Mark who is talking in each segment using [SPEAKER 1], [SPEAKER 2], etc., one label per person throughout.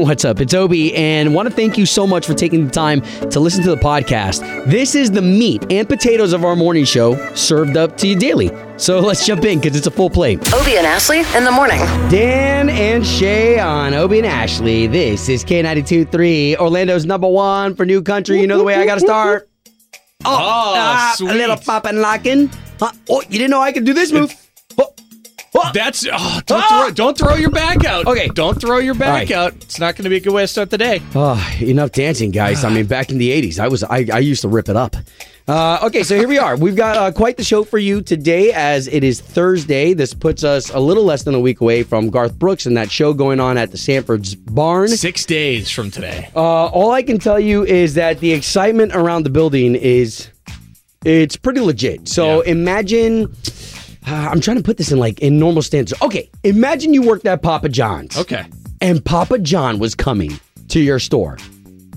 [SPEAKER 1] What's up? It's Obi, and want to thank you so much for taking the time to listen to the podcast. This is the meat and potatoes of our morning show served up to you daily. So let's jump in because it's a full plate.
[SPEAKER 2] Obie and Ashley in the morning.
[SPEAKER 1] Dan and Shay on Obie and Ashley. This is K92.3, Orlando's number one for new country. You know the way I got to start.
[SPEAKER 3] Oh,
[SPEAKER 1] Ah,
[SPEAKER 3] sweet.
[SPEAKER 1] a little pop and locking. Huh? Oh, you didn't know I could do this move?
[SPEAKER 3] That's oh, don't
[SPEAKER 1] Ah!
[SPEAKER 3] throw don't throw your back out.
[SPEAKER 1] Okay.
[SPEAKER 3] don't throw your back
[SPEAKER 1] right.
[SPEAKER 3] out. It's not going to be a good way to start the day.
[SPEAKER 1] Oh, enough dancing, guys. I mean, back in the '80s, I was I, I used to rip it up. Uh, okay, so here we are. We've got uh, quite the show for you today, as it is Thursday. This puts us a little less than a week away from Garth Brooks and that show going on at the Sanford's Barn.
[SPEAKER 3] Six days from today.
[SPEAKER 1] Uh, all I can tell you is that the excitement around the building is it's pretty legit. So
[SPEAKER 3] Yeah.
[SPEAKER 1] imagine. Uh, I'm trying to put this in like in normal standards. Okay, imagine you worked at Papa John's.
[SPEAKER 3] Okay,
[SPEAKER 1] and Papa John was coming to your store,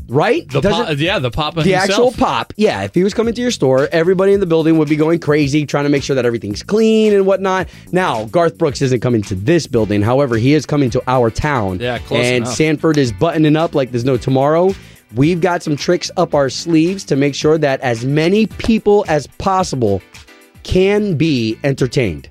[SPEAKER 1] right?
[SPEAKER 3] the
[SPEAKER 1] Does
[SPEAKER 3] pop,
[SPEAKER 1] it-
[SPEAKER 3] yeah the Papa
[SPEAKER 1] the actual pop, yeah. If he was coming to your store, everybody in the building would be going crazy, trying to make sure that everything's clean and whatnot. Now, Garth Brooks isn't coming to this building. However, he is coming to our town.
[SPEAKER 3] Yeah, close
[SPEAKER 1] And
[SPEAKER 3] enough.
[SPEAKER 1] Sanford is buttoning up like there's no tomorrow. We've got some tricks up our sleeves to make sure that as many people as possible can be entertained.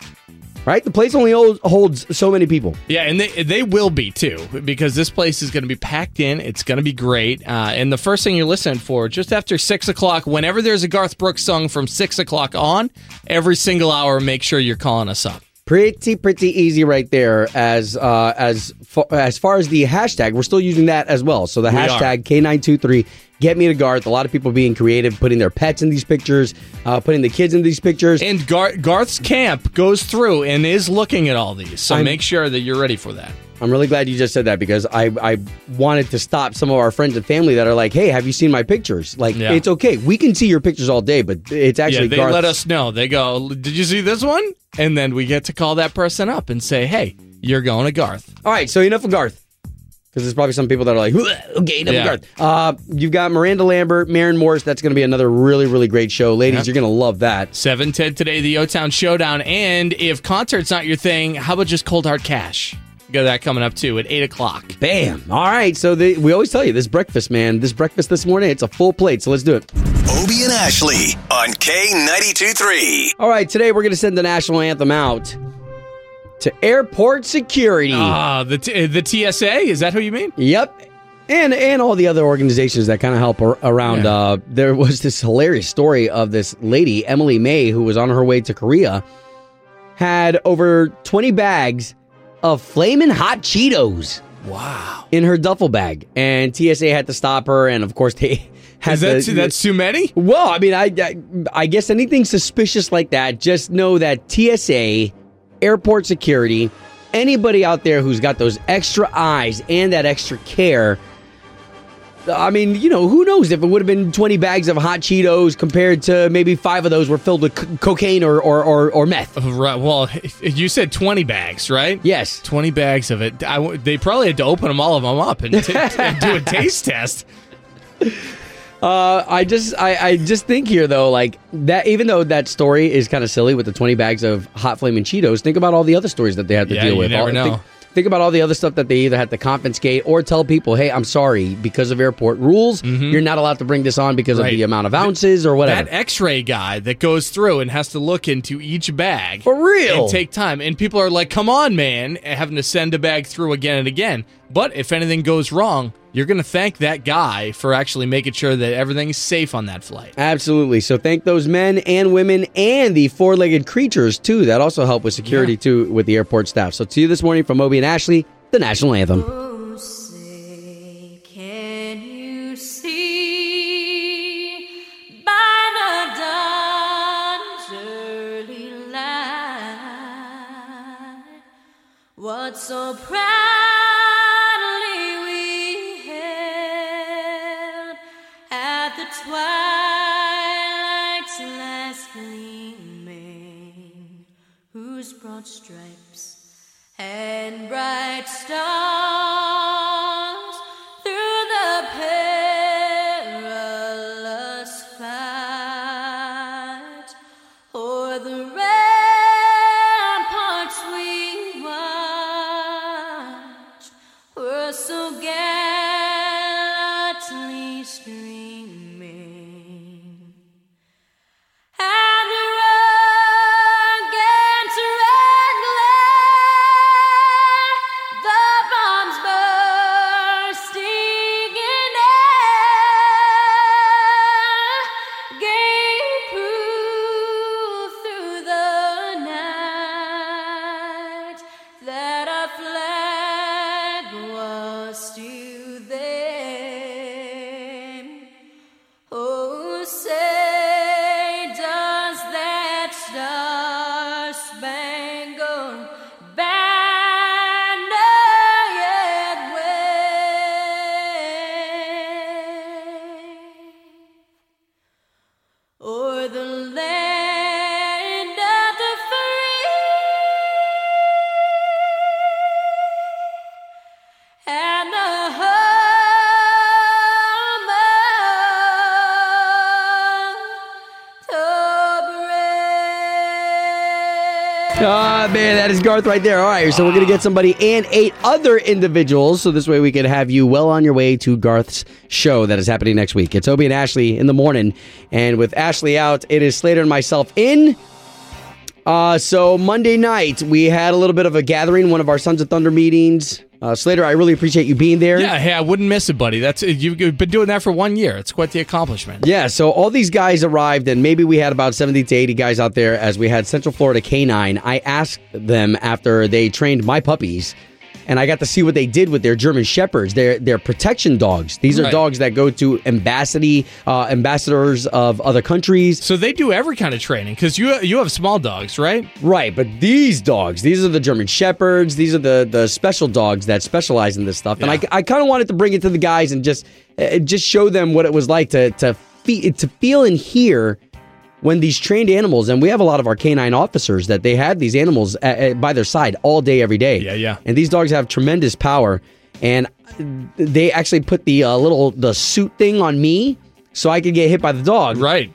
[SPEAKER 1] Right? The place only holds, so many people.
[SPEAKER 3] Yeah, and they they will be too because this place is going to be packed in. It's going to be great. Uh, and the first thing you're listening for just after six o'clock, whenever there's a Garth Brooks song from six o'clock on, every single hour, make sure you're calling us up.
[SPEAKER 1] pretty pretty easy right there as uh as as far as the hashtag we're still using that as well so the
[SPEAKER 3] We are.
[SPEAKER 1] hashtag k923 get me to garth a lot of people being creative putting their pets in these pictures uh putting the kids in these pictures
[SPEAKER 3] And Gar- Garth's camp goes through and is looking at all these, so
[SPEAKER 1] I'm-
[SPEAKER 3] make sure that you're ready for that.
[SPEAKER 1] i'm really glad you just said that because i i wanted to stop some of our friends and family that are like hey have you seen my pictures like
[SPEAKER 3] Yeah.
[SPEAKER 1] it's okay we can see your pictures all day but it's actually
[SPEAKER 3] yeah, they
[SPEAKER 1] Garth's-
[SPEAKER 3] let us know. They go, "Did you see this one?" And then we get to call that person up and say, "Hey, you're going to Garth."
[SPEAKER 1] all right so enough of garth because there's probably some people that are like, okay, enough
[SPEAKER 3] Yeah.
[SPEAKER 1] Garth. Uh, you've got Miranda Lambert, Maren Morris. That's going to be another really, really great show. Ladies,
[SPEAKER 3] Yep.
[SPEAKER 1] you're going to love that.
[SPEAKER 3] Seven ten today, the O Town Showdown. And if concert's not your thing, how about just cold hard cash? Got that coming up too at eight o'clock.
[SPEAKER 1] Bam. All right. So the, we always tell you this breakfast, man, this breakfast this morning, it's a full plate. So let's do it.
[SPEAKER 4] Obie and Ashley on K92 3.
[SPEAKER 1] All right. Today we're going to send the national anthem out to airport security.
[SPEAKER 3] Ah, the t- the TSA is that who you mean?
[SPEAKER 1] Yep. And and all the other organizations that kind of help ar- around.
[SPEAKER 3] Yeah.
[SPEAKER 1] Uh, there was this hilarious story of this lady, Emily May, who was on her way to Korea, had over 20 bags of flaming hot Cheetos
[SPEAKER 3] Wow,
[SPEAKER 1] in her duffel bag, and TSA had to stop her. And of course, they had
[SPEAKER 3] is that too, that's too many?
[SPEAKER 1] well, I mean, I, I I guess anything suspicious like that, just know that TSA, airport security, anybody out there who's got those extra eyes and that extra care. I mean, you know, who knows if it would have been 20 bags of hot Cheetos compared to maybe five of those were filled with c- cocaine or, or, or, or meth.
[SPEAKER 3] Uh, right. Well, you said twenty bags, right?
[SPEAKER 1] Yes.
[SPEAKER 3] 20 bags of it. I they probably had to open them all of them up and, t- and do a taste test.
[SPEAKER 1] Uh, I just I, I just think here though, like that even though that story is kind of silly with the 20 bags of hot flaming Cheetos, think about all the other stories that they had to
[SPEAKER 3] Yeah,
[SPEAKER 1] deal
[SPEAKER 3] you
[SPEAKER 1] with.
[SPEAKER 3] never
[SPEAKER 1] All-
[SPEAKER 3] know.
[SPEAKER 1] Think, think about all the other stuff that they either had to confiscate or tell people, hey, I'm sorry, because of airport rules, you're not allowed to bring this on because of
[SPEAKER 3] Mm-hmm. Right.
[SPEAKER 1] the amount of ounces or whatever.
[SPEAKER 3] That X-ray guy that goes through and has to look into each bag
[SPEAKER 1] For real?
[SPEAKER 3] and take time. And people are like, "Come on, man!" and having to send a bag through again and again. But if anything goes wrong, you're going to thank that guy for actually making sure that everything's safe on that flight.
[SPEAKER 1] Absolutely. So thank those men and women and the four-legged creatures too that also help with security too with the airport staff. So to you this morning from Obie and Ashley, the national anthem.
[SPEAKER 5] Oh, say, can you see by the dawn's early light what so proudly and
[SPEAKER 1] Ah, man, that is Garth right there. All right, so we're going to get somebody and eight other individuals. So this way we can have you well on your way to Garth's show that is happening next week. It's Obie and Ashley in the morning. And with Ashley out, it is Slater and myself in. Uh, so Monday night, we had a little bit of a gathering, one of our Sons of Thunder meetings. Uh, Slater, I really appreciate you being there.
[SPEAKER 3] Yeah, hey, I wouldn't miss it, buddy. That's you've you've been doing that for one year. It's quite the accomplishment.
[SPEAKER 1] Yeah, so all these guys arrived, and maybe we had about 70 to 80 guys out there as we had Central Florida Canine. I asked them after they trained my puppies, and I got to see what they did with their German Shepherds. They're, they're protection dogs. These are
[SPEAKER 3] Right.
[SPEAKER 1] dogs that go to embassy, uh, ambassadors of other countries.
[SPEAKER 3] So they do every kind of training because you you have small dogs, right?
[SPEAKER 1] Right, but these dogs, these are the German Shepherds. These are the the special dogs that specialize in this stuff. And I, I kind of wanted to bring it to the guys and just uh, just show them what it was like to to fe- to feel and hear when these trained animals. And we have a lot of our canine officers that they have these animals uh, by their side all day, every day.
[SPEAKER 3] Yeah, yeah.
[SPEAKER 1] And these dogs have tremendous power. And they actually put the uh, little the suit thing on me so I could get hit by the dog.
[SPEAKER 3] Right.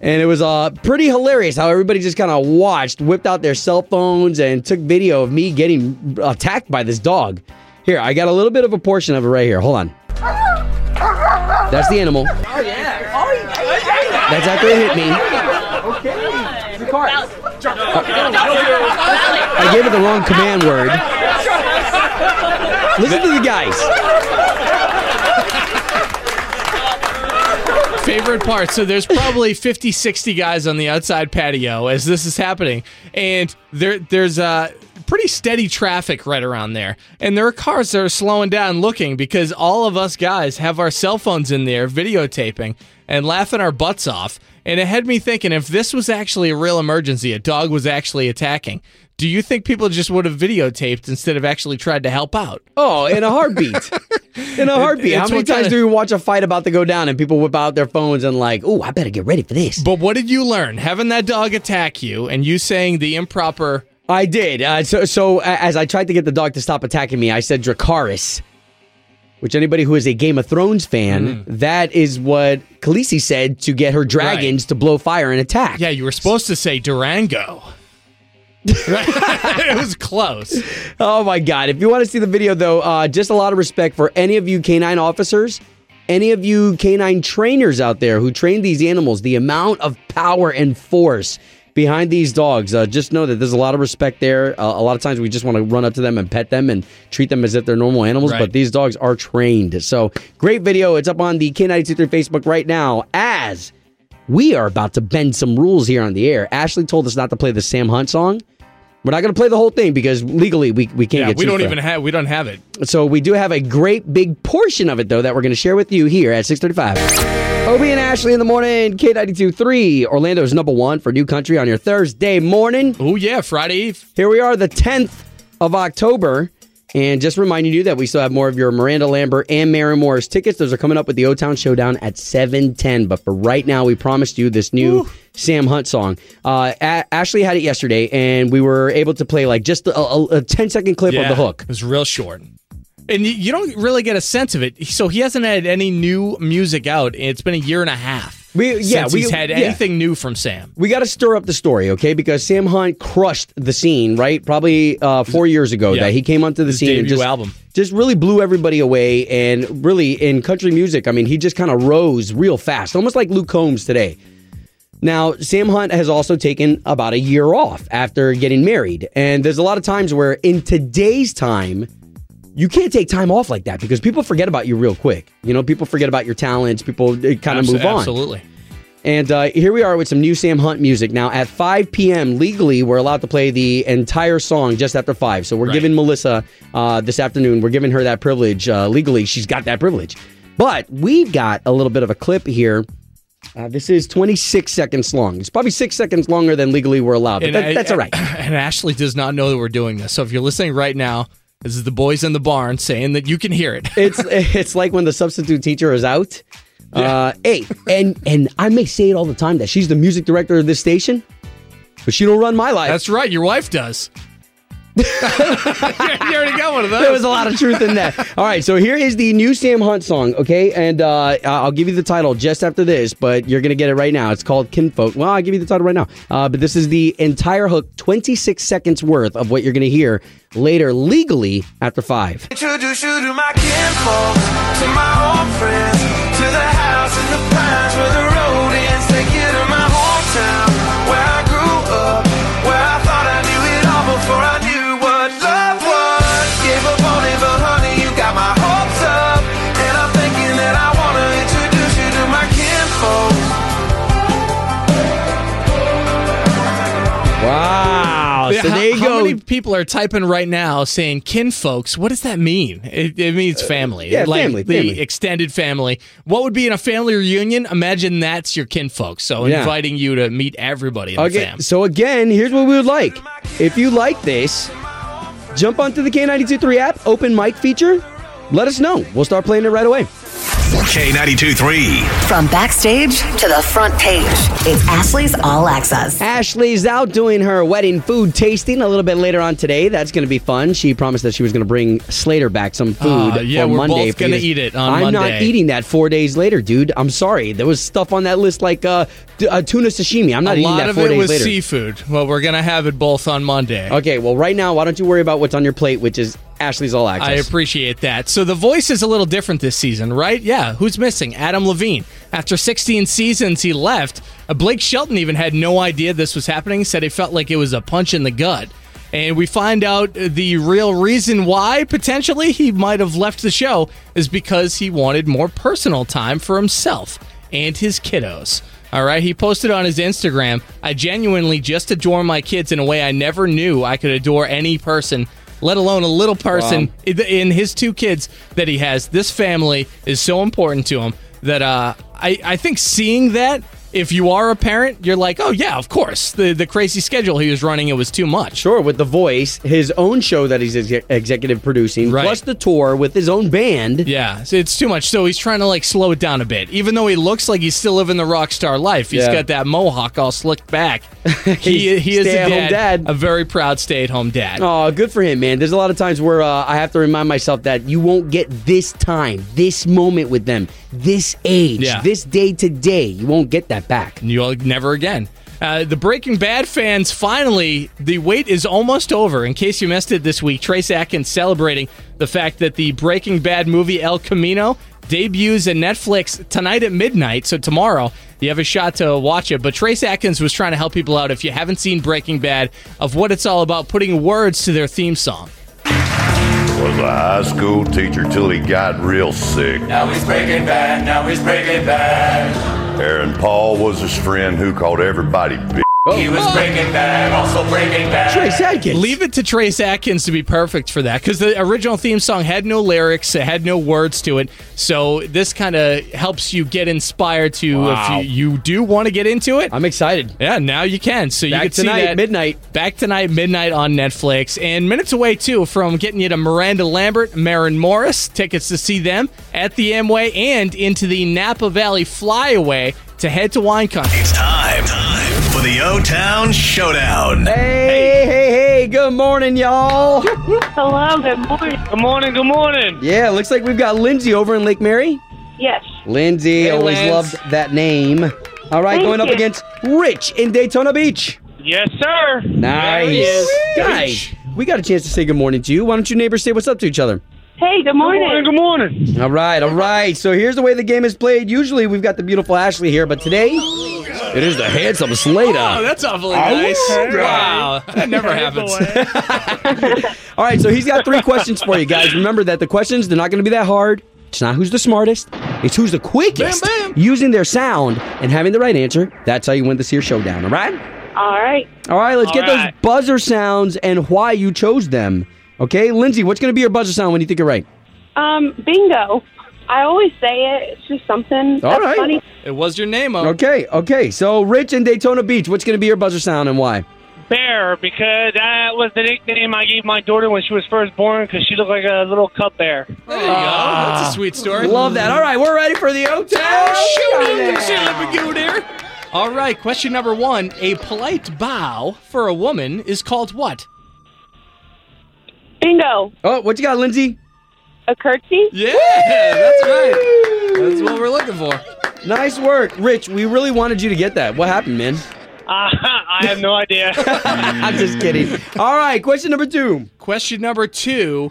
[SPEAKER 1] And it was uh, pretty hilarious how everybody just kind of watched, whipped out their cell phones, and took video of me getting attacked by this dog. Here, I got a little bit of a portion of it right here. Hold on. That's the animal. Oh, yeah. That's after it hit me. I gave it the wrong command word. Listen to the guys.
[SPEAKER 3] Favorite part. So there's probably 50, 60 guys on the outside patio as this is happening. And there there's uh, pretty steady traffic right around there. And there are cars that are slowing down looking because all of us guys have our cell phones in there videotaping and laughing our butts off. And it had me thinking if this was actually a real emergency, a dog was actually attacking, do you think people just would have videotaped instead of actually tried to help out?
[SPEAKER 1] Oh, in a heartbeat. In a heartbeat. How many times
[SPEAKER 3] kinda-
[SPEAKER 1] do we watch a fight about to go down and people whip out their phones and like, oh, I better get ready for this?
[SPEAKER 3] But what did you learn? Having that dog attack you and you saying the improper
[SPEAKER 1] I did. Uh, so, so as I tried to get the dog to stop attacking me, I said Dracarys, which anybody who is a Game of Thrones fan, that is what Khaleesi said to get her dragons to blow fire and attack.
[SPEAKER 3] Yeah, you were supposed to say Durango. Right? it was close.
[SPEAKER 1] Oh my God. If you want to see the video, though, uh, just a lot of respect for any of you canine officers, any of you canine trainers out there who train these animals, the amount of power and force behind these dogs. Uh, just know that there's a lot of respect there. Uh, a lot of times we just want to run up to them and pet them and treat them as if they're normal animals,
[SPEAKER 3] Right.
[SPEAKER 1] but these dogs are trained. So great video. It's up on the K923 Facebook right now as we are about to bend some rules here on the air. Ashley told us not to play the Sam Hunt song. We're not going to play the whole thing because legally we, we can't
[SPEAKER 3] Yeah,
[SPEAKER 1] get
[SPEAKER 3] we don't even have we don't have it.
[SPEAKER 1] So we do have a great big portion of it though that we're going to share with you here at 635. Obie and Ashley in the morning, K92.3, Orlando's number one for new country on your Thursday morning.
[SPEAKER 3] Oh yeah, Friday Eve.
[SPEAKER 1] Here we are, the 10th of October. And just reminding you that we still have more of your Miranda Lambert and Maren Morris tickets. Those are coming up with the O Town Showdown at 710. But for right now, we promised you this new Sam Hunt song. Uh, A- Ashley had it yesterday, and we were able to play like just a, a, a 10 second clip of the hook.
[SPEAKER 3] It was real short. And you- don't really get a sense of it. So he hasn't had any new music out. It's been a year and a half.
[SPEAKER 1] We yeah,
[SPEAKER 3] since
[SPEAKER 1] we
[SPEAKER 3] he's had
[SPEAKER 1] yeah.
[SPEAKER 3] anything new from Sam.
[SPEAKER 1] We got to stir up the story, okay? Because Sam Hunt crushed the scene, right? Probably uh, four years ago
[SPEAKER 3] Yeah.
[SPEAKER 1] that he came onto the
[SPEAKER 3] His
[SPEAKER 1] scene and just,
[SPEAKER 3] album.
[SPEAKER 1] just really blew everybody away. And really, in country music, I mean, he just kind of rose real fast, almost like Luke Combs today. Now, Sam Hunt has also taken about a year off after getting married. And there's a lot of times where in today's time, you can't take time off like that because people forget about you real quick. You know, people forget about your talents, people kind of move on.
[SPEAKER 3] Absolutely.
[SPEAKER 1] And uh, here we are with some new Sam Hunt music. Now, at 5 p.m., legally, we're allowed to play the entire song just after 5. So we're
[SPEAKER 3] Right.
[SPEAKER 1] giving Melissa uh, this afternoon, we're giving her that privilege. Uh, legally, she's got that privilege. But we've got a little bit of a clip here. Uh, this is 26 seconds long. It's probably six seconds longer than legally we're allowed, but that,
[SPEAKER 3] I-
[SPEAKER 1] that's all right.
[SPEAKER 3] And Ashley does not know that we're doing this. So if you're listening right now, this is the boys in the barn saying that you can hear it.
[SPEAKER 1] It's it's like when the substitute teacher is out. Uh, hey, and and I may say it all the time that she's the music director of this station, but she don't run my life.
[SPEAKER 3] That's right. Your wife does. you already got one of those.
[SPEAKER 1] There was a lot of truth in that. All right, so here is the new Sam Hunt song, okay? And uh, I'll give you the title just after this, but you're going to get it right now. It's called Kinfolk. Well, I'll give you the title right now. Uh, but this is the entire hook, 26 seconds worth of what you're going to hear later legally after 5.
[SPEAKER 6] Introduce you to my kinfolk, to my old friends, to the house in the pines where the road ends. Take you to my hometown, you
[SPEAKER 3] how
[SPEAKER 1] go.
[SPEAKER 3] many people are typing right now saying kinfolks? What does that mean? It, it means family.
[SPEAKER 1] Uh, yeah,
[SPEAKER 3] like
[SPEAKER 1] family,
[SPEAKER 3] the
[SPEAKER 1] family.
[SPEAKER 3] extended family. What would be in a family reunion? Imagine that's your kinfolks. So
[SPEAKER 1] Yeah.
[SPEAKER 3] inviting you to meet everybody in the
[SPEAKER 1] Okay,
[SPEAKER 3] fam.
[SPEAKER 1] so again, here's what we would like. If you like this, jump onto the K923 app, open mic feature. Let us know. We'll start playing it right away.
[SPEAKER 4] K92 3.
[SPEAKER 2] From backstage to the front page, it's Ashley's All Access.
[SPEAKER 1] Ashley's out doing her wedding food tasting a little bit later on today. That's going to be fun. She promised that she was going to bring Slater back some food
[SPEAKER 3] Uh, yeah,
[SPEAKER 1] for
[SPEAKER 3] we're
[SPEAKER 1] Monday.
[SPEAKER 3] both
[SPEAKER 1] for you
[SPEAKER 3] gonna eat it on
[SPEAKER 1] I'm not eating that four days later, dude. I'm sorry. There was stuff on that list like uh, d- uh, tuna sashimi. I'm not
[SPEAKER 3] a
[SPEAKER 1] eating
[SPEAKER 3] lot
[SPEAKER 1] that
[SPEAKER 3] of
[SPEAKER 1] four
[SPEAKER 3] it was
[SPEAKER 1] later.
[SPEAKER 3] seafood. Well, we're gonna have it both on Monday.
[SPEAKER 1] Okay, well, right now, why don't you worry about what's on your plate, which is Ashley's All Access.
[SPEAKER 3] I appreciate that. So the voice is a little different this season, right? Yeah. Who's missing? Adam Levine. After 16 seasons, he left. Uh, Blake Shelton even had no idea this was happening. Said he felt like it was a punch in the gut. And we find out the real reason why potentially he might have left the show is because he wanted more personal time for himself and his kiddos. All right, he posted on his Instagram, I genuinely just adore my kids in a way I never knew I could adore any person, let alone a little person in in his two kids that he has. This family is so important to him that uh, I, I think seeing that, if you are a parent, you're like, oh, yeah, of course. The, the crazy schedule he was running, it was too much.
[SPEAKER 1] Sure, with The Voice, his own show that he's exe- executive producing,
[SPEAKER 3] Right.
[SPEAKER 1] plus the tour with his own band.
[SPEAKER 3] Yeah, so it's too much. So he's trying to like slow it down a bit, even though he looks like he's still living the rock star life. He's
[SPEAKER 1] Yeah.
[SPEAKER 3] got that mohawk all slicked back. he
[SPEAKER 1] He's
[SPEAKER 3] he is a
[SPEAKER 1] stay-at-home
[SPEAKER 3] dad,
[SPEAKER 1] dad.
[SPEAKER 3] a very proud stay-at-home dad.
[SPEAKER 1] Oh, good for him, man. There's a lot of times where uh, I have to remind myself that you won't get this time, this moment with them, this age,
[SPEAKER 3] Yeah.
[SPEAKER 1] this day to day. You won't get that back.
[SPEAKER 3] You'll never again. Uh, the Breaking Bad fans finally, the wait is almost over. In case you missed it this week, Trace Atkins celebrating the fact that the Breaking Bad movie El Camino debuts at Netflix tonight at midnight. So tomorrow you have a shot to watch it. But Trace Atkins was trying to help people out if you haven't seen Breaking Bad of what it's all about, putting words to their theme song.
[SPEAKER 7] Was a high school teacher till he got real sick.
[SPEAKER 6] Now he's breaking bad, now he's breaking bad.
[SPEAKER 7] Aaron Paul was his friend who called everybody bitch.
[SPEAKER 6] He was breaking bad, also breaking bad.
[SPEAKER 1] Trace Atkins.
[SPEAKER 3] Leave it to Trace Atkins to be perfect for that because the original theme song had no lyrics, it had no words to it. So this kind of helps you get inspired to
[SPEAKER 1] Wow.
[SPEAKER 3] if you, you do want to get into it.
[SPEAKER 1] I'm excited.
[SPEAKER 3] yeah, now you can. So you
[SPEAKER 1] Back
[SPEAKER 3] can see
[SPEAKER 1] tonight,
[SPEAKER 3] that
[SPEAKER 1] midnight.
[SPEAKER 3] Back tonight, midnight on Netflix, and minutes away too from getting you to Miranda Lambert, Maren Morris. Tickets to see them at the Amway and into the Napa Valley Flyaway to head to wine country.
[SPEAKER 4] It's time, time for the O Town Showdown.
[SPEAKER 1] Hey, hey, hey, good morning, y'all.
[SPEAKER 8] Hello, good morning.
[SPEAKER 9] Good morning, good morning.
[SPEAKER 1] yeah, looks like we've got Lindsay over in Lake Mary.
[SPEAKER 8] Yes.
[SPEAKER 1] Lindsay,
[SPEAKER 3] Hey,
[SPEAKER 1] always
[SPEAKER 3] Lance.
[SPEAKER 1] loved that name. All right,
[SPEAKER 8] Thank
[SPEAKER 1] going up
[SPEAKER 8] you.
[SPEAKER 1] against Rich in Daytona Beach.
[SPEAKER 9] Yes, sir.
[SPEAKER 1] Nice.
[SPEAKER 3] he is.
[SPEAKER 1] Guys, we got a chance to say good morning to you. Why don't you neighbors say what's up to each other?
[SPEAKER 8] Hey, good
[SPEAKER 9] Good
[SPEAKER 8] morning.
[SPEAKER 9] morning. Good morning.
[SPEAKER 1] All right, all right. So here's the way the game is played. Usually we've got the beautiful Ashley here, but today it is the handsome Slater.
[SPEAKER 3] Oh, that's awfully nice. Wow, that never happens.
[SPEAKER 1] All right, so he's got three questions for you guys. Remember that the questions they're not going to be that hard. It's not who's the smartest. It's who's the quickest
[SPEAKER 3] Bam, bam.
[SPEAKER 1] using their sound and having the right answer. That's how you win this here showdown. All right.
[SPEAKER 8] All right.
[SPEAKER 1] All right. Let's
[SPEAKER 9] All
[SPEAKER 1] get
[SPEAKER 9] right.
[SPEAKER 1] those buzzer sounds and why you chose them. Okay, Lindsay, what's going to be your buzzer sound when you think you're right?
[SPEAKER 8] Um, bingo. I always say it. It's just something
[SPEAKER 1] All
[SPEAKER 8] that's
[SPEAKER 1] right.
[SPEAKER 8] funny.
[SPEAKER 3] It was your name, oh.
[SPEAKER 1] Okay, okay. So Rich in Daytona Beach, what's going to be your buzzer sound and why?
[SPEAKER 9] Bear, because that was the nickname I gave my daughter when she was first born, because she looked like a little cub bear.
[SPEAKER 3] There you go. Ah. That's a sweet story.
[SPEAKER 1] Love that. All right, we're ready for the O-Town oh,
[SPEAKER 3] Shooter. All right, question number one. A polite bow for a woman is called what?
[SPEAKER 8] Bingo.
[SPEAKER 1] Oh, what you got, Lindsay?
[SPEAKER 8] A curtsy.
[SPEAKER 3] Yeah, that's right. That's what we're looking for.
[SPEAKER 1] Nice work, Rich. We really wanted you to get that. What happened, man?
[SPEAKER 9] Uh, I have no idea.
[SPEAKER 1] I'm just kidding. All right, question number two.
[SPEAKER 3] Question number two.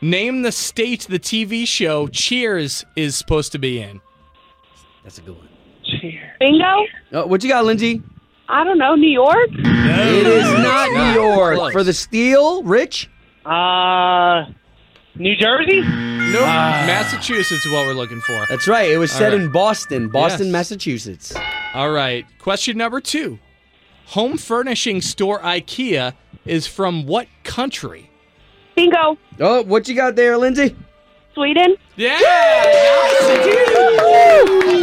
[SPEAKER 3] Name the state the TV show Cheers is supposed to be in.
[SPEAKER 1] That's a good one. Cheers.
[SPEAKER 8] Bingo.
[SPEAKER 1] Oh, what you got, Lindsay?
[SPEAKER 8] I don't know. New York.
[SPEAKER 1] It is not New York. For the steal, Rich?
[SPEAKER 9] Uh, New Jersey?
[SPEAKER 3] Nope. Uh, Massachusetts is what we're looking for.
[SPEAKER 1] That's right. It was set
[SPEAKER 3] right.
[SPEAKER 1] in Boston, Boston,
[SPEAKER 3] Yes.
[SPEAKER 1] Massachusetts.
[SPEAKER 3] All right. Question number two. Home furnishing store IKEA is from what country?
[SPEAKER 8] Bingo.
[SPEAKER 1] Oh, what you got there, Lindsay?
[SPEAKER 8] Sweden.
[SPEAKER 3] Yeah!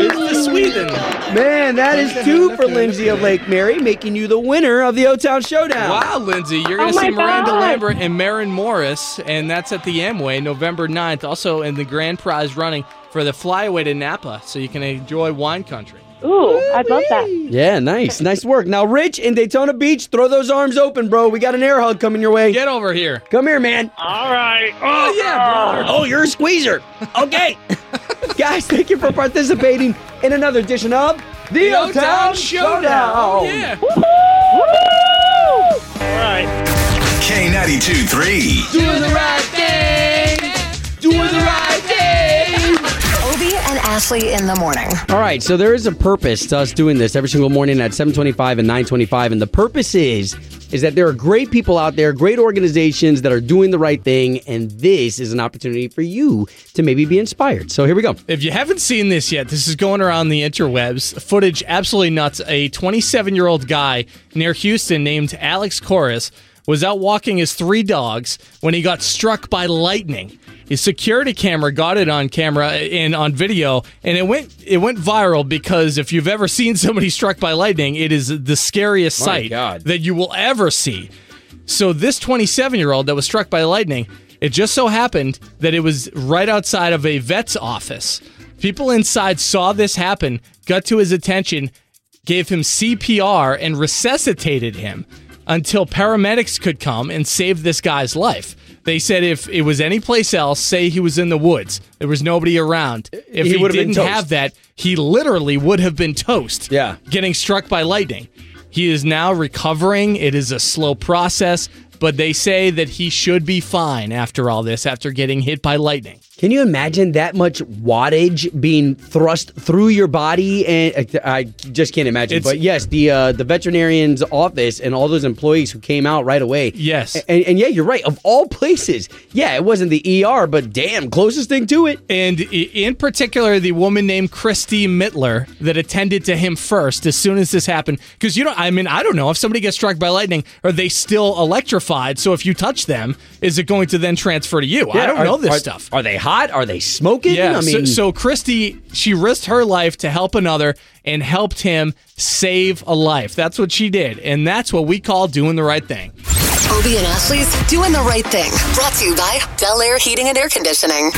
[SPEAKER 3] It's the Sweden.
[SPEAKER 1] Man, that is two for Lindsay of Lake Mary, making you the winner of the O-Town Showdown.
[SPEAKER 3] Wow, Lindsay, you're going
[SPEAKER 8] Oh
[SPEAKER 3] to see Miranda
[SPEAKER 8] God.
[SPEAKER 3] Lambert and Maren Morris, and that's at the Amway November 9th. Also in the grand prize running for the flyaway to Napa, so you can enjoy wine country.
[SPEAKER 8] Ooh, I'd love that.
[SPEAKER 1] Yeah, nice. Nice work. Now, Rich in Daytona Beach, throw those arms open, bro. We got an air hug coming your way.
[SPEAKER 3] Get over here.
[SPEAKER 1] Come here, man.
[SPEAKER 9] All right.
[SPEAKER 3] Oh, oh yeah, brother.
[SPEAKER 1] Oh, you're a squeezer. Okay. Guys, thank you for participating in another edition of the O-Town Showdown.
[SPEAKER 3] Oh, yeah.
[SPEAKER 9] All right.
[SPEAKER 4] K92 3.
[SPEAKER 1] Doing the right thing. Doing the right thing.
[SPEAKER 2] Obie and Ashley in the morning.
[SPEAKER 1] All right, so there is a purpose to us doing this every single morning at 725 and 925. And the purpose is is that there are great people out there, great organizations that are doing the right thing, and this is an opportunity for you to maybe be inspired. So here we go.
[SPEAKER 3] If you haven't seen this yet, this is going around the interwebs. Footage absolutely nuts. A 27 year old guy near Houston named Alex Corris was out walking his three dogs when he got struck by lightning. His security camera got it on camera and on video, and it went it went viral because if you've ever seen somebody struck by lightning, it is the scariest sight that you will ever see. So this 27 year old that was struck by lightning, it just so happened that it was right outside of a vet's office. People inside saw this happen, got to his attention, gave him CPR, and resuscitated him until paramedics could come and save this guy's life. They said if it was any place else, say he was in the woods, there was nobody around. If
[SPEAKER 1] He
[SPEAKER 3] he, didn't have that, he literally would have been toast.
[SPEAKER 1] Yeah.
[SPEAKER 3] Getting struck by lightning. He is now recovering. It is a slow process, but they say that he should be fine after all this, after getting hit by lightning.
[SPEAKER 1] Can you imagine that much wattage being thrust through your body? And uh, I just can't imagine.
[SPEAKER 3] It's-
[SPEAKER 1] but yes, the uh, the veterinarian's office and all those employees who came out right away.
[SPEAKER 3] Yes.
[SPEAKER 1] and, and yeah, you're right. Of all places, yeah, it wasn't the ER, but damn, closest thing to it.
[SPEAKER 3] And in particular, the woman named Christy Mittler that attended to him first as soon as this happened. Because you know, I mean, I don't know if somebody gets struck by lightning, are they still electrified? So if you touch them, is it going to then transfer to you? I don't
[SPEAKER 1] are-
[SPEAKER 3] know this
[SPEAKER 1] are-
[SPEAKER 3] stuff.
[SPEAKER 1] Are they hot? Are they smoking?
[SPEAKER 3] Yeah.
[SPEAKER 1] I mean,
[SPEAKER 3] so, so Christy, she risked her life to help another and helped him save a life. That's what she did. And that's what we call doing the right thing.
[SPEAKER 2] Obie and Ashley's Doing the Right Thing. Brought to you by Bel Air Heating and Air Conditioning.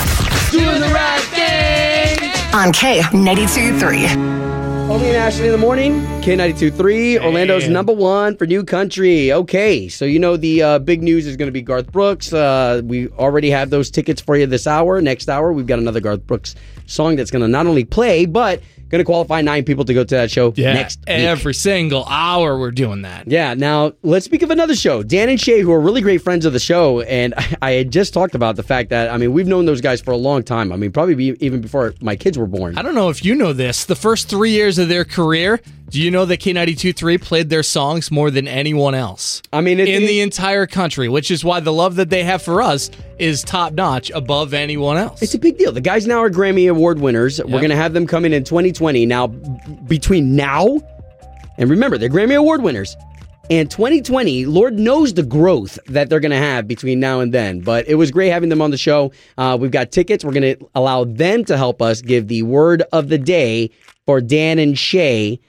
[SPEAKER 1] doing the right thing.
[SPEAKER 2] On K92 3.
[SPEAKER 1] Obie and Ashley in the morning, K92.3, Orlando's number one for new country. Okay, so you know the uh, big news is going to be Garth Brooks. Uh, we already have those tickets for you this hour. Next hour, we've got another Garth Brooks song that's going to not only play, but going to qualify nine people to go to that show
[SPEAKER 3] Yeah,
[SPEAKER 1] next week.
[SPEAKER 3] every single hour we're doing that.
[SPEAKER 1] Yeah, now let's speak of another show. Dan and Shay, who are really great friends of the show, and I, I had just talked about the fact that, I mean, we've known those guys for a long time. I mean, probably even before my kids were born.
[SPEAKER 3] I don't know if you know this. The first three years of their career, do you know that K92.3 played their songs more than anyone else?
[SPEAKER 1] I mean, it,
[SPEAKER 3] in
[SPEAKER 1] it-
[SPEAKER 3] the entire country, which is why the love that they have for us is top notch above anyone else.
[SPEAKER 1] It's a big deal. The guys now are Grammy Award winners. We're going to have them coming in in 2020. Now, between now and remember, they're Grammy Award winners. And 2020, Lord knows the growth that they're going to have between now and then. But it was great having them on the show. Uh, we've got tickets. We're going to allow them to help us give the word of the day for Dan and Shay.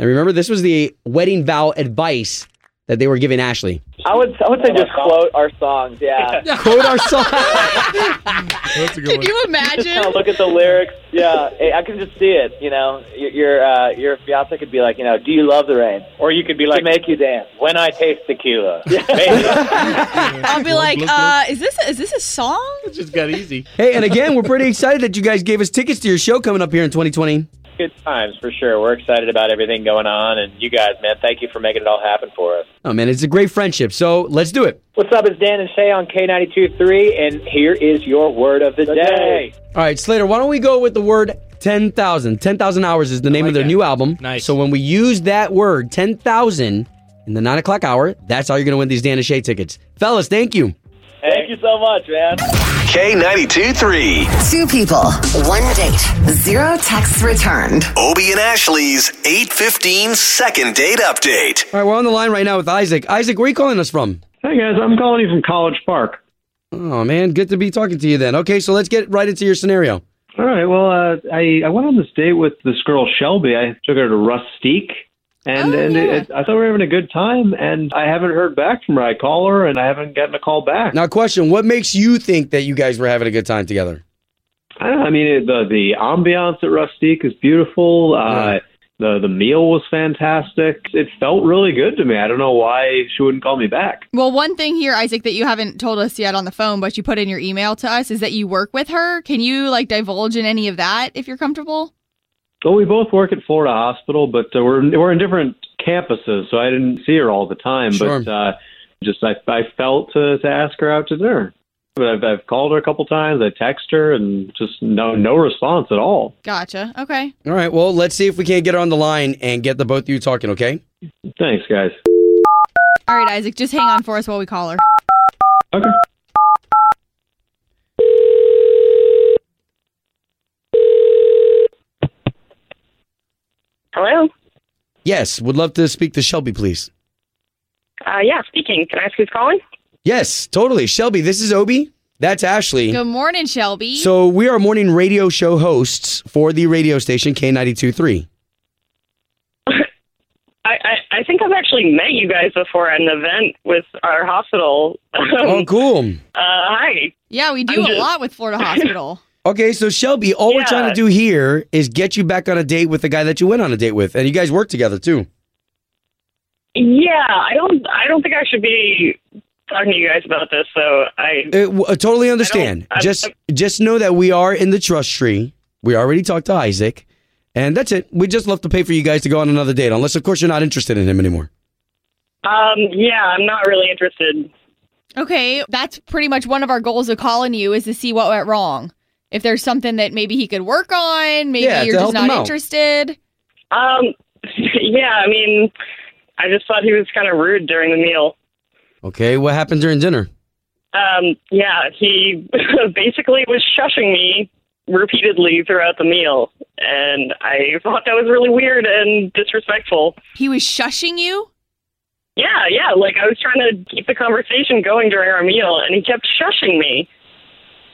[SPEAKER 1] And remember, this was the wedding vow advice that they were giving Ashley.
[SPEAKER 10] I would I would say just quote our songs. Yeah.
[SPEAKER 1] Quote our songs.
[SPEAKER 3] That's a good
[SPEAKER 11] Can you imagine?
[SPEAKER 10] Look at the lyrics. Yeah, Hey, I can just see it. You know, your your, uh, your fiance could be like, you know, do you love the rain?
[SPEAKER 9] Or you could be like,
[SPEAKER 10] To make you dance.
[SPEAKER 9] when I taste tequila.
[SPEAKER 11] I'll be like, uh, is this is this a song?
[SPEAKER 3] It just got easy.
[SPEAKER 1] hey, and again, we're pretty excited that you guys gave us tickets to your show coming up here in 2020.
[SPEAKER 9] Good times for sure. We're excited about everything going on, and you guys, man, thank you for making it all happen for us.
[SPEAKER 1] Oh, man, it's a great friendship. So let's do it.
[SPEAKER 9] What's up? It's Dan and Shay on K92.3, and here is your word of the, day.
[SPEAKER 1] All right, Slater, why don't we go with the word 10,000? 10,000 Hours is the name
[SPEAKER 3] like
[SPEAKER 1] of their
[SPEAKER 3] that.
[SPEAKER 1] new album.
[SPEAKER 3] Nice.
[SPEAKER 1] So when we use that word, 10,000, in the 9 o'clock hour, that's how you're going to win these Dan and Shay tickets. Fellas, thank you.
[SPEAKER 10] Thank you so much, man.
[SPEAKER 4] K92 3.
[SPEAKER 2] Two people, one date, zero texts returned.
[SPEAKER 4] Obie and Ashley's 815 second date update.
[SPEAKER 1] All right, we're on the line right now with Isaac. Isaac, where are you calling us from?
[SPEAKER 12] Hey guys, I'm calling you from College Park.
[SPEAKER 1] Oh, man, good to be talking to you then. Okay, so let's get right into your scenario.
[SPEAKER 12] All right. Well, uh, I I went on this date with this girl Shelby. I took her to Rustique, and
[SPEAKER 11] Oh,
[SPEAKER 12] and
[SPEAKER 11] yeah.
[SPEAKER 12] it, I thought we were having a good time. And I haven't heard back from her. I call her, and I haven't gotten a call back.
[SPEAKER 1] Now, question What makes you think that you guys were having a good time together?
[SPEAKER 12] I, don't I mean, it, the the ambiance at Rustique is beautiful. Uh, The the meal was fantastic. It felt really good to me. I don't know why she wouldn't call me back.
[SPEAKER 11] Well, one thing here, Isaac, that you haven't told us yet on the phone, but you put in your email to us, is that you work with her. Can you like divulge in any of that if you're comfortable?
[SPEAKER 12] Well, we both work at Florida Hospital, but uh, we're we're in different campuses, so I didn't see her all the time.
[SPEAKER 1] Sure.
[SPEAKER 12] But uh, just I I felt to to ask her out to dinner. But I've I've called her a couple times. I text her, and just no no response at all.
[SPEAKER 11] Gotcha. Okay.
[SPEAKER 1] All right, well, let's see if we can't get her on the line and get the both of you talking, okay?
[SPEAKER 12] Thanks, guys.
[SPEAKER 11] All right, Isaac, just hang on for us while we call her.
[SPEAKER 12] Okay.
[SPEAKER 8] Hello?
[SPEAKER 1] Yes, would love to speak to Shelby, please.
[SPEAKER 8] Uh, yeah, speaking. Can I ask who's calling?
[SPEAKER 1] Yes, totally. Shelby, this is Obi. That's Ashley.
[SPEAKER 11] Good morning, Shelby.
[SPEAKER 1] So we are morning radio show hosts for the radio station K92.3.
[SPEAKER 8] I, I, I think I've actually met you guys before at an event with our hospital.
[SPEAKER 1] Oh, cool.
[SPEAKER 8] Uh, hi.
[SPEAKER 11] yeah, we do
[SPEAKER 8] I'm
[SPEAKER 11] a
[SPEAKER 8] just-
[SPEAKER 11] lot with Florida Hospital.
[SPEAKER 1] Okay, so Shelby, all we're trying to do here is get you back on a date with the guy that you went on a date with, and you guys work together too.
[SPEAKER 8] Yeah, I don't. I don't think I should be talking to you guys about this. So I.
[SPEAKER 1] Uh, w- I totally understand.
[SPEAKER 8] I'm-
[SPEAKER 1] just, just know that we are in the trust tree. We already talked to Isaac, and that's it. We just love to pay for you guys to go on another date, unless, of course, you're not interested in him anymore.
[SPEAKER 8] Um. Yeah, I'm not really interested.
[SPEAKER 11] Okay, that's pretty much one of our goals of calling you is to see what went wrong. If there's something that maybe he could work on, maybe
[SPEAKER 1] Yeah,
[SPEAKER 11] you're just not interested.
[SPEAKER 8] Um. Yeah, I mean, I just thought he was kind of rude during the meal.
[SPEAKER 1] Okay, what happened during dinner?
[SPEAKER 8] Um. Yeah, he basically was shushing me repeatedly throughout the meal, and I thought that was really weird and disrespectful.
[SPEAKER 11] He was shushing you?
[SPEAKER 8] Yeah, yeah. Like I was trying to keep the conversation going during our meal, and he kept shushing me.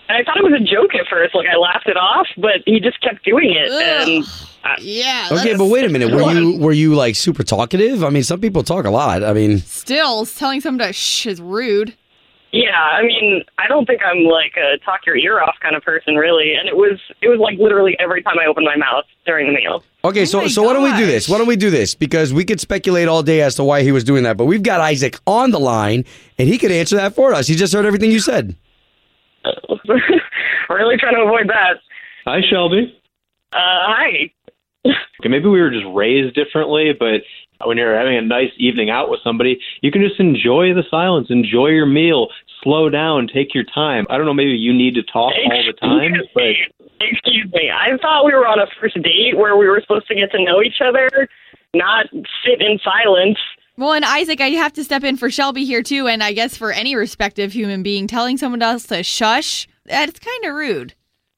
[SPEAKER 8] And I thought it was a joke at first. Like I laughed it off, but he just kept doing it, and I,
[SPEAKER 11] Yeah.
[SPEAKER 1] Okay, but wait a minute. Were you were you like super talkative? I mean, some people talk a lot. I mean,
[SPEAKER 11] Still, telling someone to shh is rude.
[SPEAKER 8] Yeah, I mean, I don't think I'm like a talk your ear off kind of person, really. And it was it was like literally every time I opened my mouth during the meal.
[SPEAKER 1] Okay, so oh so why don't we do this? Why don't we do this? Because we could speculate all day as to why he was doing that, but we've got Isaac on the line, and he could answer that for us. He just heard everything you said.
[SPEAKER 8] really trying to avoid that.
[SPEAKER 12] Hi, Shelby.
[SPEAKER 8] Uh, hi.
[SPEAKER 12] Okay, maybe we were just raised differently, but when you're having a nice evening out with somebody, you can just enjoy the silence, enjoy your meal, slow down, take your time. I don't know, maybe you need to talk all the time, but
[SPEAKER 8] Excuse me. I thought we were on a first date where we were supposed to get to know each other, not sit in silence.
[SPEAKER 11] Well, and Isaac, I have to step in for Shelby here too, and I guess for any respective human being, telling someone else to shush, that's kind of rude.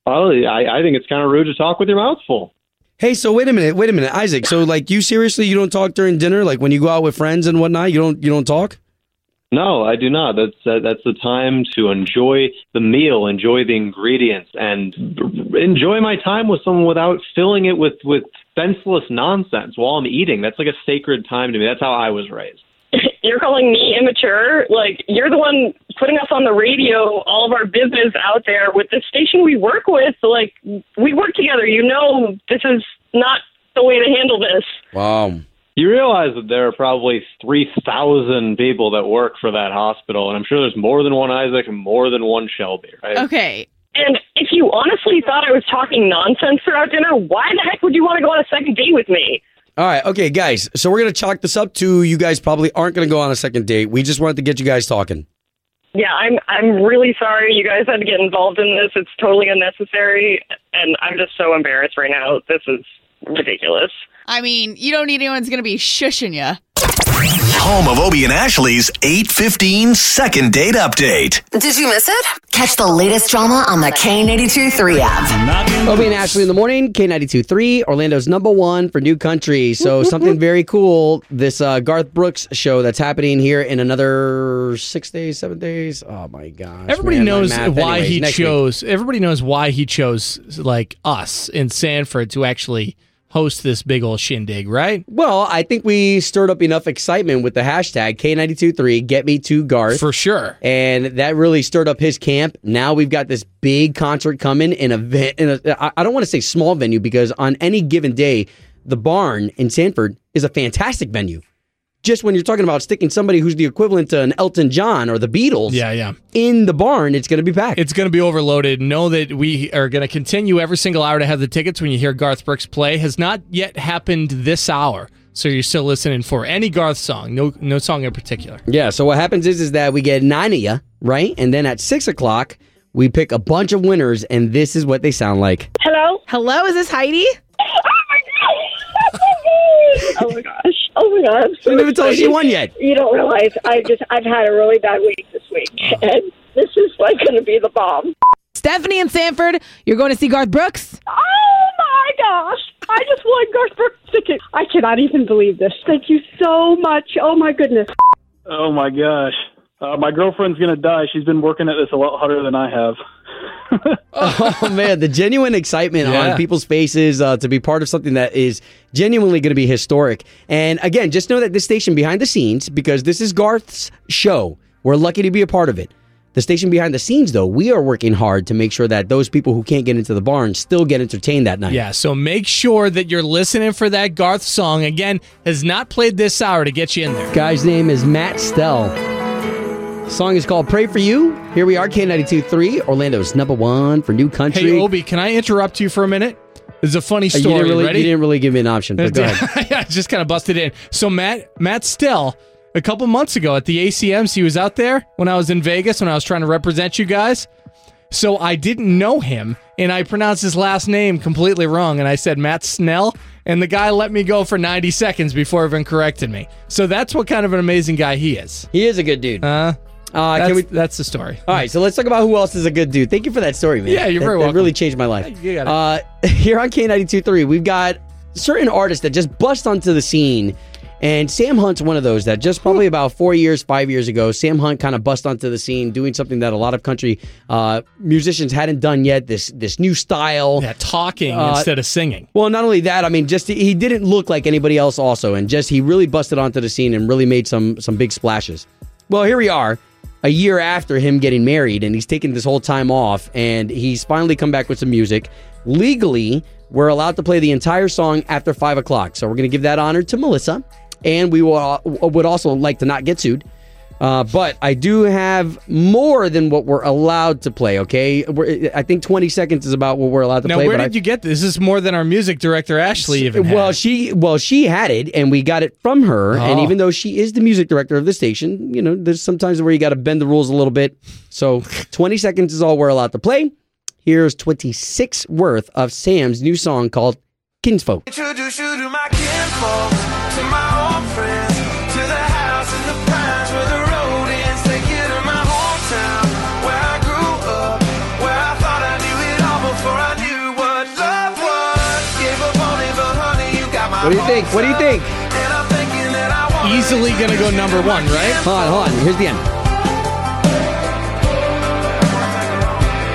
[SPEAKER 12] well, I, I think it's kind of rude to talk with your mouth full.
[SPEAKER 1] Hey, so wait a minute, wait a minute, Isaac. So like, you seriously, you don't talk during dinner? Like when you go out with friends and whatnot, you don't you don't talk?
[SPEAKER 12] No, I do not. That's uh, that's the time to enjoy the meal, enjoy the ingredients, and b- enjoy my time with someone without filling it with with senseless nonsense while I'm eating. That's like a sacred time to me. That's how I was raised.
[SPEAKER 8] You're calling me immature? Like, you're the one putting us on the radio, all of our business out there with the station we work with. Like, we work together. You know, this is not the way to handle this.
[SPEAKER 1] Wow.
[SPEAKER 12] You realize that there are probably 3,000 people that work for that hospital, and I'm sure there's more than one Isaac and more than one Shelby, right?
[SPEAKER 11] Okay.
[SPEAKER 8] And if you honestly thought I was talking nonsense throughout dinner, why the heck would you want to go on a second date with me?
[SPEAKER 1] All right, okay, guys. So we're gonna chalk this up to you guys probably aren't gonna go on a second date. We just wanted to get you guys talking.
[SPEAKER 8] Yeah, I'm I'm really sorry you guys had to get involved in this. It's totally unnecessary and I'm just so embarrassed right now. This is ridiculous.
[SPEAKER 11] I mean, you don't need anyone's going to be shushing you.
[SPEAKER 4] Home of Obie and Ashley's 815 second date update.
[SPEAKER 2] Did you miss it? Catch the latest drama on the K82 3 app.
[SPEAKER 1] Obie and Ashley in the morning, K92.3, Orlando's number one for new country. So something very cool, this uh, Garth Brooks show that's happening here in another six days, seven days. Oh my gosh.
[SPEAKER 3] Everybody
[SPEAKER 1] man,
[SPEAKER 3] knows why
[SPEAKER 1] Anyways,
[SPEAKER 3] he
[SPEAKER 1] next week.
[SPEAKER 3] chose. Everybody knows why he chose like us in Sanford to actually host this big old shindig, right?
[SPEAKER 1] Well, I think we stirred up enough excitement with the hashtag K923 Get Me to Garth.
[SPEAKER 3] For sure.
[SPEAKER 1] And that really stirred up his camp. Now we've got this big concert coming in a, ve- in a I- I don't want to say small venue because on any given day, the barn in Sanford is a fantastic venue. Just when you're talking about sticking somebody who's the equivalent to an Elton John or the Beatles
[SPEAKER 3] Yeah, yeah.
[SPEAKER 1] in the barn, it's going to be packed.
[SPEAKER 3] It's going to be overloaded. Know that we are going to continue every single hour to have the tickets when you hear Garth Brooks play. Has not yet happened this hour, so you're still listening for any Garth song. No, no song in particular.
[SPEAKER 1] Yeah. So what happens is is that we get nine of you, right? And then at six o'clock, we pick a bunch of winners, and this is what they sound like.
[SPEAKER 13] Hello?
[SPEAKER 11] Hello, is this Heidi?
[SPEAKER 13] Oh my gosh. Oh my gosh. I'm so
[SPEAKER 1] She didn't even tell us she won yet.
[SPEAKER 13] You don't realize I just I've had a really bad week this week. Oh. And this is like gonna be the bomb.
[SPEAKER 14] Stephanie and Sanford, you're going to see Garth Brooks?
[SPEAKER 13] Oh my gosh. I just won Garth Brooks ticket. I cannot even believe this. Thank you so much. Oh my goodness.
[SPEAKER 15] Oh my gosh. Uh, my girlfriend's gonna die. She's been working at this a lot harder than I have.
[SPEAKER 1] oh man, the genuine excitement
[SPEAKER 15] Yeah.
[SPEAKER 1] on people's faces uh, to be part of something that is genuinely going to be historic. And again, just know that this station behind the scenes, because this is Garth's show, we're lucky to be a part of it. The station behind the scenes, though, we are working hard to make sure that those people who can't get into the barn still get entertained that night.
[SPEAKER 3] Yeah, so make sure that you're listening for that Garth song. Again, has not played this hour to get you in there.
[SPEAKER 1] Guy's name is Matt Stell. Song is called Pray For You. Here we are, K92.3, Orlando's number one for new country.
[SPEAKER 3] Hey, Obi, can I interrupt you for a minute? Is a funny
[SPEAKER 1] Uh,
[SPEAKER 3] story.
[SPEAKER 1] You didn't, really,
[SPEAKER 3] Ready?
[SPEAKER 1] you didn't really give me an option, but go ahead.
[SPEAKER 3] yeah, just kind of busted in. So Matt Matt Stell, a couple months ago at the ACMs, he was out there when I was in Vegas when I was trying to represent you guys. So I didn't know him, and I pronounced his last name completely wrong, and I said Matt Snell, and the guy let me go for 90 seconds before even correcting me. So that's what kind of an amazing guy he is.
[SPEAKER 1] He is a good dude.
[SPEAKER 3] Uh,
[SPEAKER 1] Uh,
[SPEAKER 3] that's,
[SPEAKER 1] can we?
[SPEAKER 3] that's the story.
[SPEAKER 1] All right, so let's talk about who else is a good dude. Thank you for that story, man.
[SPEAKER 3] Yeah, you're
[SPEAKER 1] That-
[SPEAKER 3] very
[SPEAKER 1] that
[SPEAKER 3] welcome.
[SPEAKER 1] really changed my life. Uh, here on K92.3, we've got certain artists that just bust onto the scene. And Sam Hunt's one of those that just probably about four years, five years ago, Sam Hunt kind of bust onto the scene doing something that a lot of country uh, musicians hadn't done yet. This this new style,
[SPEAKER 3] yeah, talking
[SPEAKER 1] Uh,
[SPEAKER 3] instead of singing.
[SPEAKER 1] Well, not only that, I mean, just he didn't look like anybody else. Also, and just he really busted onto the scene and really made some some big splashes. Well, here we are. A year after him getting married, and he's taken this whole time off, and he's finally come back with some music. Legally, we're allowed to play the entire song after five o'clock, so we're going to give that honor to Melissa, and we will, uh, would also like to not get sued. Uh, but I do have more than what we're allowed to play. Okay, we're, I think 20 seconds is about what we're allowed to
[SPEAKER 3] Now,
[SPEAKER 1] play.
[SPEAKER 3] where
[SPEAKER 1] but
[SPEAKER 3] did
[SPEAKER 1] I-
[SPEAKER 3] you get this? This is more than our music director Ashley even had.
[SPEAKER 1] well, she well she had it, and we got it from her. And
[SPEAKER 3] Oh.
[SPEAKER 1] even though she is the music director of the station, you know, there's sometimes where you got to bend the rules a little bit. So 20 seconds is all we're allowed to play. Here's 26 worth of Sam's new song called Kinsfolk.
[SPEAKER 6] What
[SPEAKER 1] do you think? What do you think?
[SPEAKER 6] And I'm thinking that I want
[SPEAKER 3] Easily gonna go number one, right?
[SPEAKER 1] Hold on, hold on. Here's the end.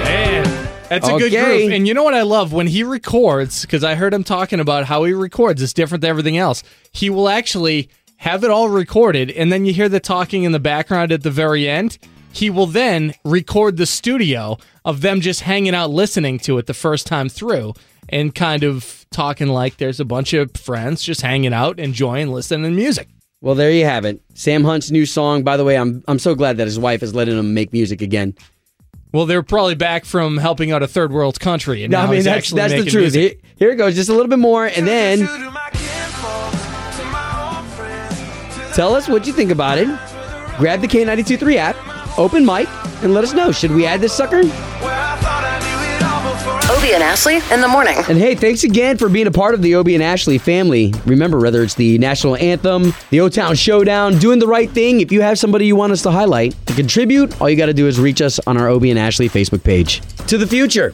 [SPEAKER 3] Man, that's a good groove. And you know what I love when he records because I heard him talking about how he records. It's different than everything else. He will actually have it all recorded, and then you hear the talking in the background at the very end. He will then record the studio of them just hanging out listening to it the first time through and kind of talking like there's a bunch of friends just hanging out, enjoying listening to music.
[SPEAKER 1] Well, there you have it. Sam Hunt's new song. By the way, I'm I'm so glad that his wife is letting him make music again.
[SPEAKER 3] Well, they're probably back from helping out a third world country, and
[SPEAKER 1] No,
[SPEAKER 3] now
[SPEAKER 1] I mean
[SPEAKER 3] he's
[SPEAKER 1] that's
[SPEAKER 3] actually
[SPEAKER 1] that's the truth.
[SPEAKER 3] music.
[SPEAKER 1] Here, here it goes, just a little bit more, and then tell us what you think about it. Grab the K923 app, open mic, and let us know. Should we add this sucker?
[SPEAKER 2] Obie and Ashley in the morning.
[SPEAKER 1] And hey, thanks again for being a part of the Obie and Ashley family. Remember, whether it's the national anthem, the O Town Showdown, doing the right thing, if you have somebody you want us to highlight to contribute, all you got to do is reach us on our Obie and Ashley Facebook page. To the future.